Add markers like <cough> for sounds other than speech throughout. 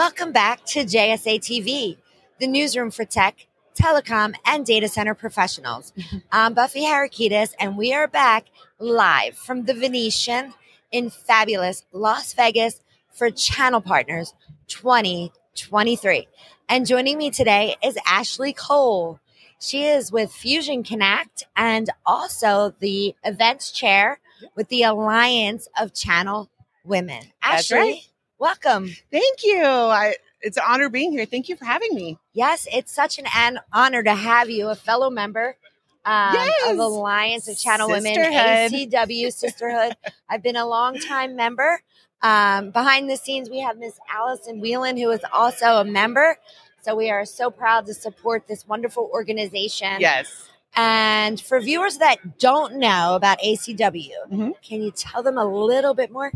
Welcome back to JSA TV, the newsroom for tech, telecom, and data center professionals. <laughs> I'm Buffy Harakitis, and we are back live from the Venetian in fabulous Las Vegas for Channel Partners 2023. And joining me today is Ashley Cole. She is with Fusion Connect and also the events chair with the Alliance of Channel Women. That's Ashley, right. Welcome. Thank you. I, it's an honor being here. Thank you for having me. Yes, it's such an, an honor to have you, a fellow member um, Yes. of Alliance of Channel Women. ACW Sisterhood. <laughs> I've been a longtime member. Um, behind the scenes, we have Miss Allison Whelan, who is also a member. So we are so proud to support this wonderful organization. Yes. And for viewers that don't know about ACW, Mhm. can you tell them a little bit more?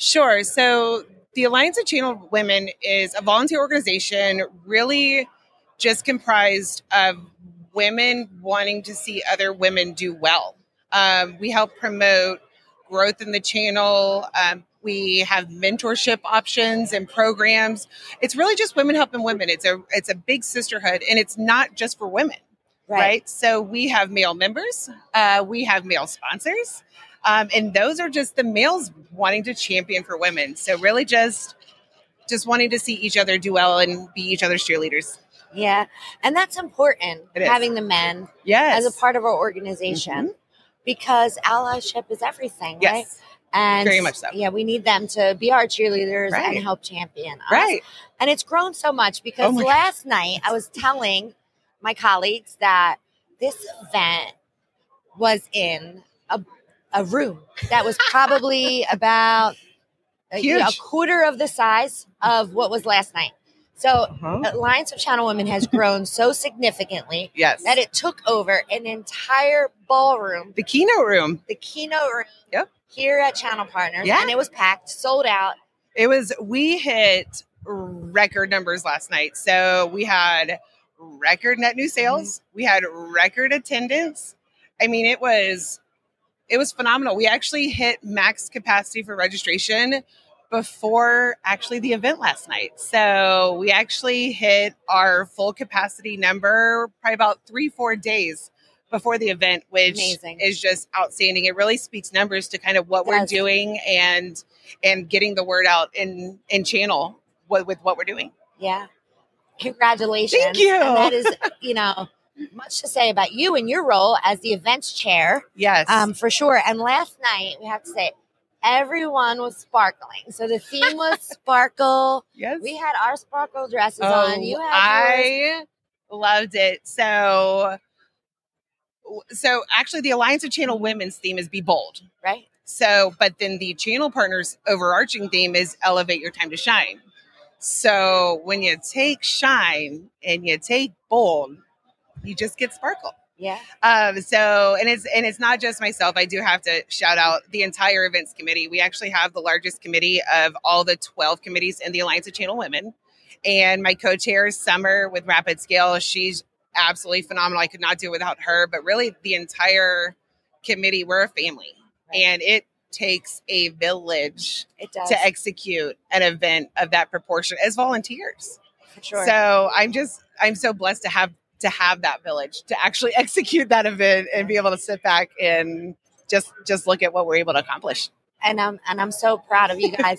Sure. So the Alliance of Channel Women is a volunteer organization, really just comprised of women wanting to see other women do well. Um, we help promote growth in the channel. Um, we have mentorship options and programs. It's really just women helping women. It's a it's a big sisterhood, and it's not just for women. right? So we have male members, uh, we have male sponsors, um, and those are just the males wanting to champion for women. So really, just just wanting to see each other do well and be each other's cheerleaders. Yeah. And that's important, having the men Yes, as a part of our organization because allyship is everything, right? yes, And Very much so. Yeah, we need them to be our cheerleaders Right. and help champion us. right. And it's grown so much because Oh last night I was telling my colleagues that this event was in a, room that was probably <laughs> about a, a quarter of the size of what was last night. So Uh-huh. Alliance of Channel Women has grown so <laughs> significantly Yes, that it took over an entire ballroom, the keynote room. the keynote room Yep. here at Channel Partners, Yeah. and it was packed, sold out. It was we hit record numbers last night. So we had record net new sales. We had record attendance. I mean, it was it was phenomenal. We actually hit max capacity for registration before actually the event last night. So we actually hit our full capacity number probably about three, four days before the event, which Amazing. is just outstanding. It really speaks numbers to kind of what we're doing and and getting the word out in in channel with, with what we're doing. Yeah. Congratulations. Thank you. And that is, you know, much to say about you and your role as the events chair, Yes. um, for sure. And last night, we have to say, everyone was sparkling. So the theme was <laughs> sparkle. yes. We had our sparkle dresses Oh, on. You had yours. I loved it. So, so actually, the Alliance of Channel Women's theme is "Be Bold." right? So, but then the channel partners' overarching theme is "Elevate Your Time to Shine." So, when you take shine and you take bold, you just get sparkle. Yeah. Um, so and it's and it's not just myself. I do have to shout out the entire events committee. We actually have the largest committee of all the 12 committees in the Alliance of Channel Women. And my co-chair is Summer with RapidScale. She's absolutely phenomenal. I could not do it without her, but really the entire committee, we're a family. Right. And it takes a village to execute an event of that proportion as volunteers. for sure. So I'm just I'm so blessed to have to have that village to actually <laughs> execute that event and be able to sit back and just just look at what we're able to accomplish. and I'm and I'm so proud of you <laughs> guys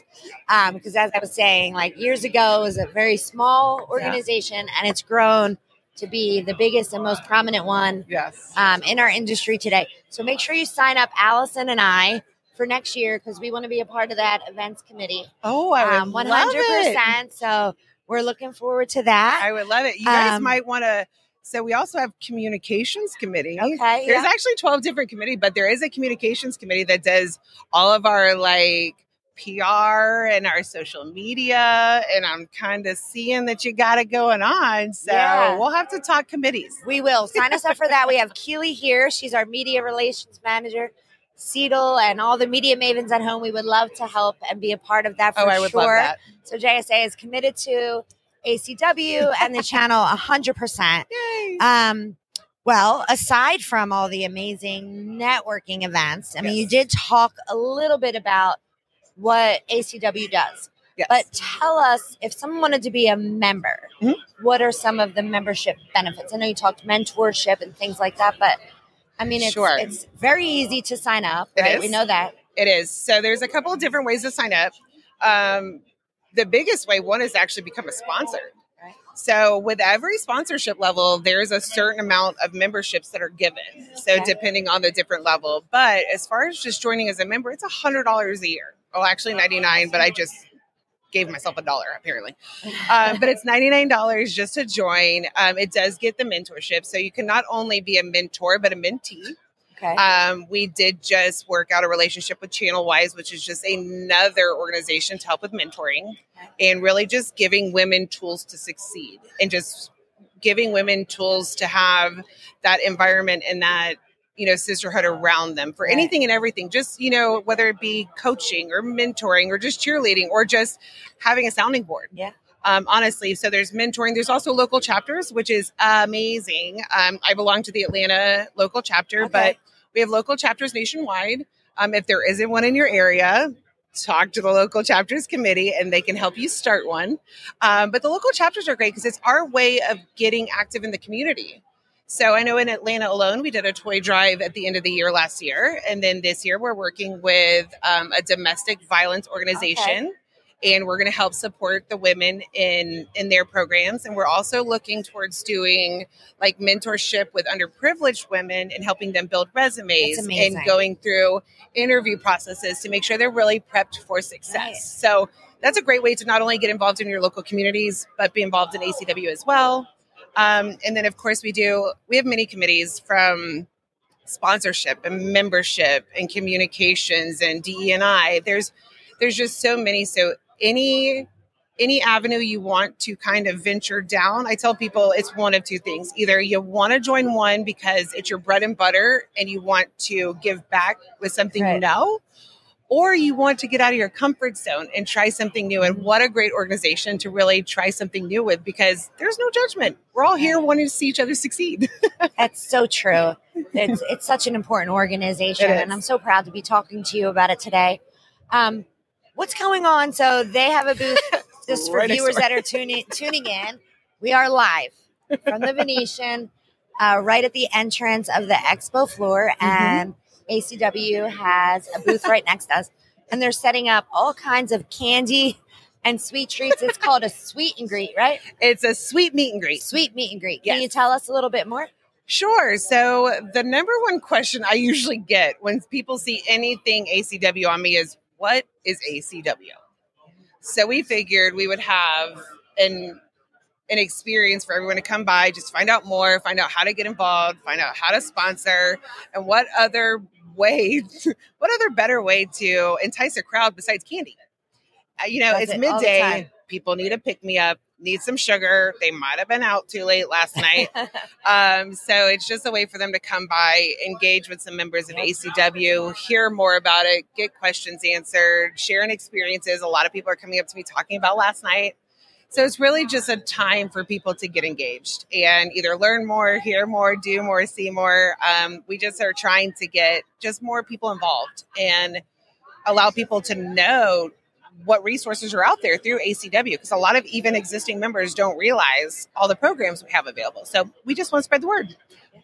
um, because as I was saying, like years ago, it was a very small organization, and it's grown to be the biggest and most prominent one Yes. um, in our industry today. So make sure you sign up, Allison and I, for next year because we want to be a part of that events committee. Oh, I would Um, love 100%. it. So we're looking forward to that. I would love it. You guys Um, might want to. So we also have communications committee. Okay. There's yeah. actually 12 different committee, but there is a communications committee that does all of our like PR and our social media. And I'm kind of seeing that you got it going on. So Yeah. we'll have to talk committees. We will sign us up for that. We have Keely here. She's our media relations manager. Seedle and all the media mavens at home. We would love to help and be a part of that oh, for Oh, I would sure. So JSA is committed to ACW and the channel 100%. Yay. Um, well, aside from all the amazing networking events, I mean, you did talk a little bit about what ACW does. Yes. But tell us if someone wanted to be a member, Mhm. what are some of the membership benefits? I know you talked mentorship and things like that, but I mean, it's, Sure. it's very easy to sign up, It right? is. We know that. It is. So there's a couple of different ways to sign up. Um, the biggest way, one is to actually become a sponsor. So with every sponsorship level, there's a certain amount of memberships that are given. So Okay. depending on the different level. But as far as just joining as a member, it's a hundred dollars a year. Oh, actually ninety nine, but I just gave myself a dollar apparently. Um, <laughs> but it's ninety nine dollars just to join. Um, it does get the mentorship, so you can not only be a mentor but a mentee. Okay. Um, we did just work out a relationship with Channel Wise, which is just another organization to help with mentoring and really just giving women tools to succeed and just giving women tools to have that environment and that you know sisterhood around them for anything and everything just you know whether it be coaching or mentoring or just cheerleading or just having a sounding board Yeah. um, honestly so there's mentoring there's also local chapters which is amazing um, i belong to the atlanta local chapter Okay. but we have local chapters nationwide um, if there isn't one in your area talk to the local chapters committee and they can help you start one um, but the local chapters are great because it's our way of getting active in the community so I know in Atlanta alone, we did a toy drive at the end of the year last year. And then this year, we're working with um, a domestic violence organization. And we're going to help support the women in in their programs, and we're also looking towards doing like mentorship with underprivileged women and helping them build resumes and going through interview processes to make sure they're really prepped for success. Right. So that's a great way to not only get involved in your local communities, but be involved in ACW as well. Um, and then, of course, we do, we have many committees from sponsorship and membership and communications and DE&I. There's, there's just so many. So any, any avenue you want to kind of venture down, I tell people it's one of two things. Either you want to join one because it's your bread and butter and you want to give back with something you know, or you want to get out of your comfort zone and try something new. And what a great organization to really try something new with because there's no judgment. We're all here wanting to see each other succeed. <laughs> That's so true. It's <laughs> it's such an important organization, and I'm so proud to be talking to you about it today. Um, what's going on? So they have a booth. <laughs> Just for Right viewers that are tuning tuning in, we are live from the Venetian, uh, right at the entrance of the expo floor, Mm-hmm. and ACW has a booth right next to us, and they're setting up all kinds of candy and sweet treats. It's called a sweet and greet, right? It's a sweet meet and greet. Sweet meet and greet. Can Yes. you tell us a little bit more? Sure. So the number one question I usually get when people see anything ACW on me is, "What is ACW?" So we figured we would have an an experience for everyone to come by, just find out more, find out how to get involved, find out how to sponsor, and what other way, <laughs> what other better way to entice a crowd besides candy? Uh, you know, That's it's it, midday. People need a pick me up, need some sugar. They might have been out too late last night. <laughs> Um, so it's just a way for them to come by, engage with some members of ACW, hear more about it, get questions answered, sharing experiences. A lot of people are coming up to me talking about last night. So it's really just a time for people to get engaged and either learn more, hear more, do more, see more. Um, we just are trying to get just more people involved and allow people to know what resources are out there through ACW because a lot of even existing members don't realize all the programs we have available. So we just want to spread the word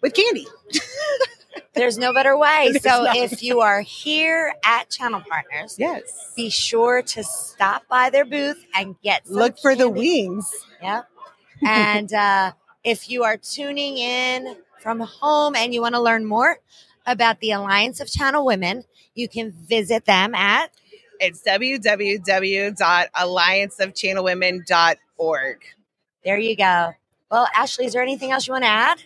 with candy. <laughs> There's no better way. There's so not. if you are here at Channel Partners, Yes. be sure to stop by their booth and get some Look for the wings. Yeah. And uh, if you are tuning in from home and you want to learn more about the Alliance of Channel Women, you can visit them at It's www.allianceofchannelwomen.org. there you go. Well, Ashley, is there anything else you want to add?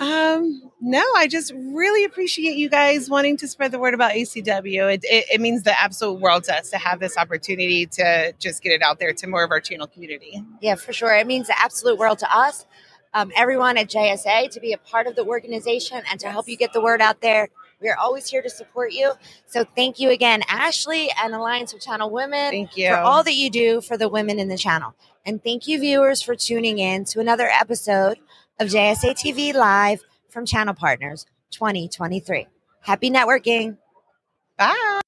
Um, no, I just really appreciate you guys wanting to spread the word about ACW. It, it, it means the absolute world to us to have this opportunity to just get it out there to more of our channel community. Yeah, for sure. It means the absolute world to us, um, everyone at JSA, to be a part of the organization and to help you get the word out there. We are always here to support you. So thank you again, Ashley and Alliance of Channel Women, Thank you. for all that you do for the women in the channel. And thank you, viewers, for tuning in to another episode of JSA TV Live from Channel Partners 2023. Happy networking. Bye.